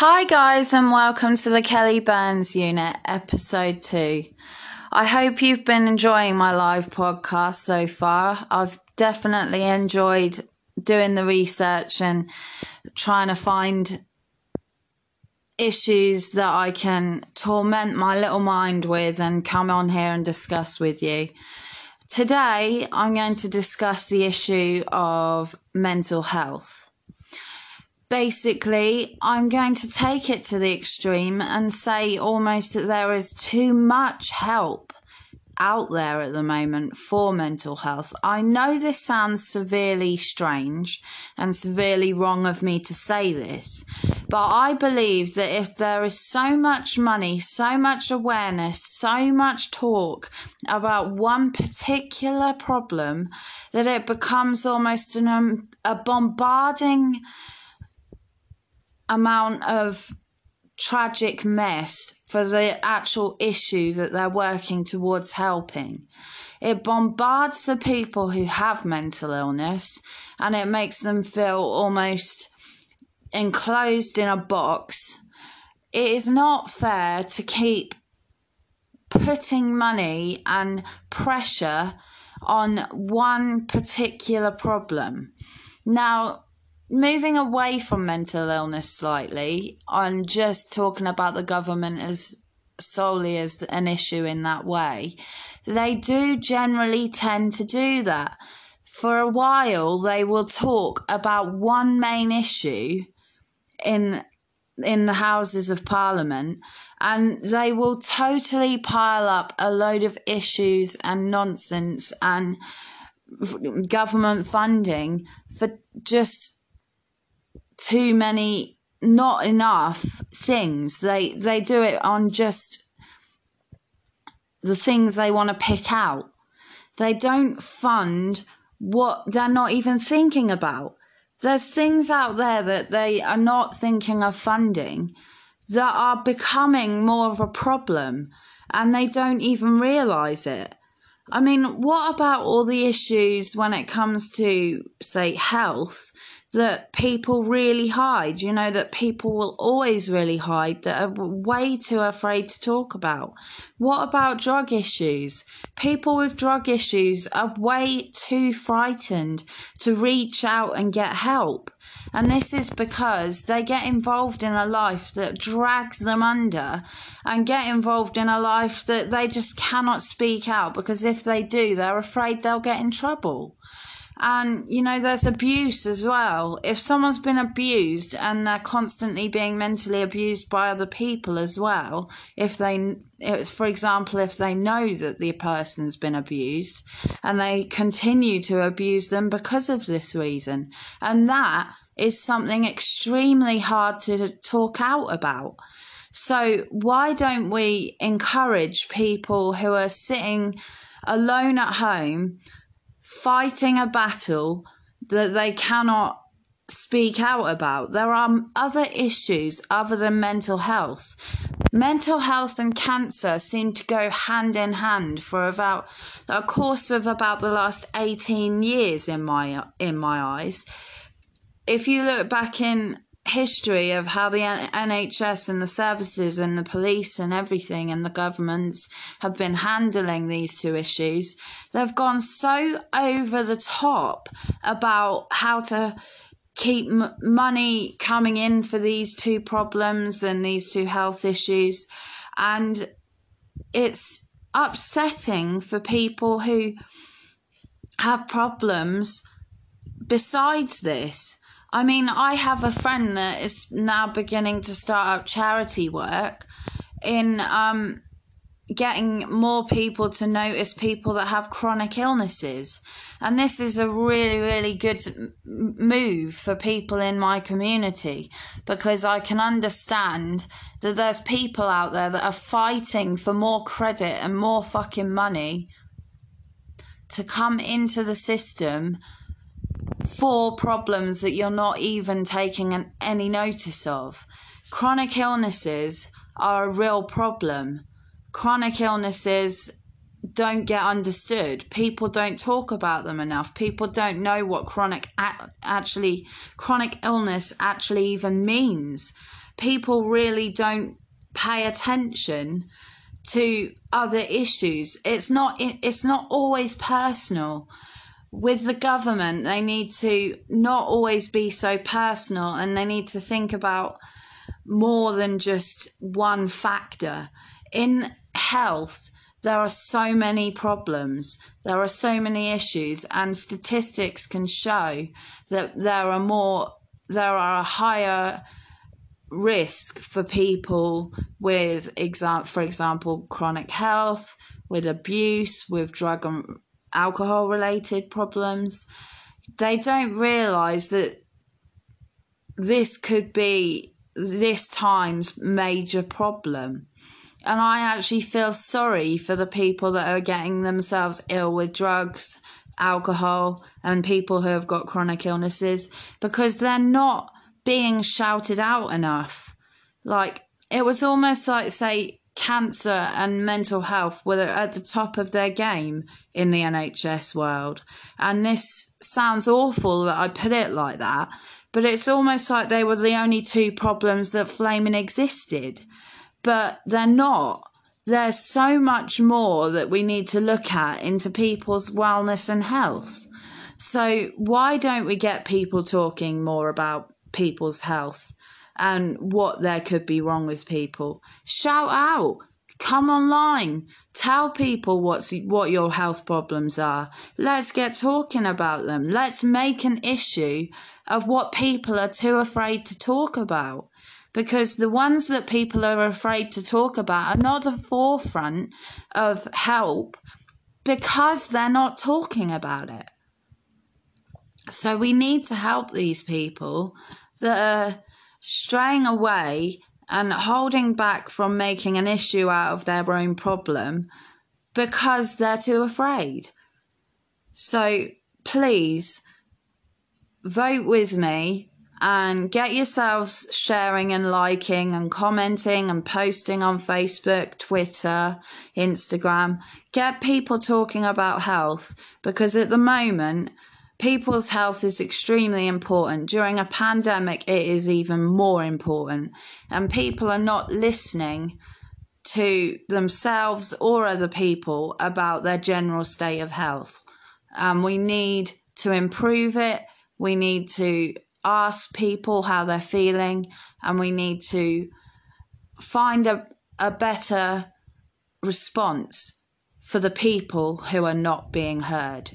Hi, guys, and welcome to the Kelly Burns Unit, episode two. I hope you've been enjoying my live podcast so far. I've definitely enjoyed doing the research and trying to find issues that I can torment my little mind with and come on here and discuss with you. Today, I'm going to discuss the issue of mental health basically, I'm going to take it to the extreme and say almost that there is too much help out there at the moment for mental health. I know this sounds severely strange and severely wrong of me to say this, but I believe that if there is so much money, so much awareness, so much talk about one particular problem, that it becomes almost an, um, a bombarding amount of tragic mess for the actual issue that they're working towards helping. It bombards the people who have mental illness and it makes them feel almost enclosed in a box. It is not fair to keep putting money and pressure on one particular problem. Now, moving away from mental illness slightly and just talking about the government as solely as an issue in that way, they do generally tend to do that. For a while, they will talk about one main issue in in the Houses of Parliament, and they will totally pile up a load of issues and nonsense and government funding for just too many not enough things. They they do it on just the things they want to pick out. They don't fund what they're not even thinking about. There's things out there that they are not thinking of funding that are becoming more of a problem and they don't even realize it i mean what about all the issues when it comes to say health that people really hide, you know, that people will always really hide, that are way too afraid to talk about. What about drug issues? People with drug issues are way too frightened to reach out and get help. And this is because they get involved in a life that drags them under and get involved in a life that they just cannot speak out because if they do, they're afraid they'll get in trouble. And, you know, there's abuse as well. If someone's been abused and they're constantly being mentally abused by other people as well, if they, if, for example, if they know that the person's been abused and they continue to abuse them because of this reason. And that is something extremely hard to talk out about. So, why don't we encourage people who are sitting alone at home fighting a battle that they cannot speak out about. There are other issues other than mental health. Mental health and cancer seem to go hand in hand for about a course of about the last 18 years in my in my eyes. If you look back in history of how the NHS and the services and the police and everything and the governments have been handling these two issues. They've gone so over the top about how to keep m- money coming in for these two problems and these two health issues. And it's upsetting for people who have problems besides this I mean, I have a friend that is now beginning to start up charity work in um, getting more people to notice people that have chronic illnesses. And this is a really, really good move for people in my community because I can understand that there's people out there that are fighting for more credit and more fucking money to come into the system for problems that you're not even taking an, any notice of. Chronic illnesses are a real problem. Chronic illnesses don't get understood. People don't talk about them enough. People don't know what chronic actually chronic illness actually even means. people really don't pay attention to other issues. It's not it's not always personal. With the government, they need to not always be so personal and they need to think about more than just one factor. In health, there are so many problems, there are so many issues, and statistics can show that there are more, there are a higher risk for people with, for example, chronic health, with abuse, with drug and alcohol related problems. They don't realize that this could be this time's major problem. And I actually feel sorry for the people that are getting themselves ill with drugs, alcohol, and people who have got chronic illnesses because they're not being shouted out enough. Like, it was almost like, say, cancer and mental health were at the top of their game in the NHS world. And this sounds awful that I put it like that, but it's almost like they were the only two problems that flaming existed. But they're not. There's so much more that we need to look at into people's wellness and health. So, why don't we get people talking more about people's health and what there could be wrong with people. Shout out, come online, tell people what's what your health problems are. Let's get talking about them. Let's make an issue of what people are too afraid to talk about. Because the ones that people are afraid to talk about are not the forefront of help because they're not talking about it. So we need to help these people that are straying away and holding back from making an issue out of their own problem because they're too afraid. So please vote with me and get yourselves sharing and liking and commenting and posting on Facebook, Twitter, Instagram. Get people talking about health because at the moment, People's health is extremely important. During a pandemic, it is even more important. And people are not listening to themselves or other people about their general state of health. And we need to improve it. We need to ask people how they're feeling. And we need to find a, a better response for the people who are not being heard.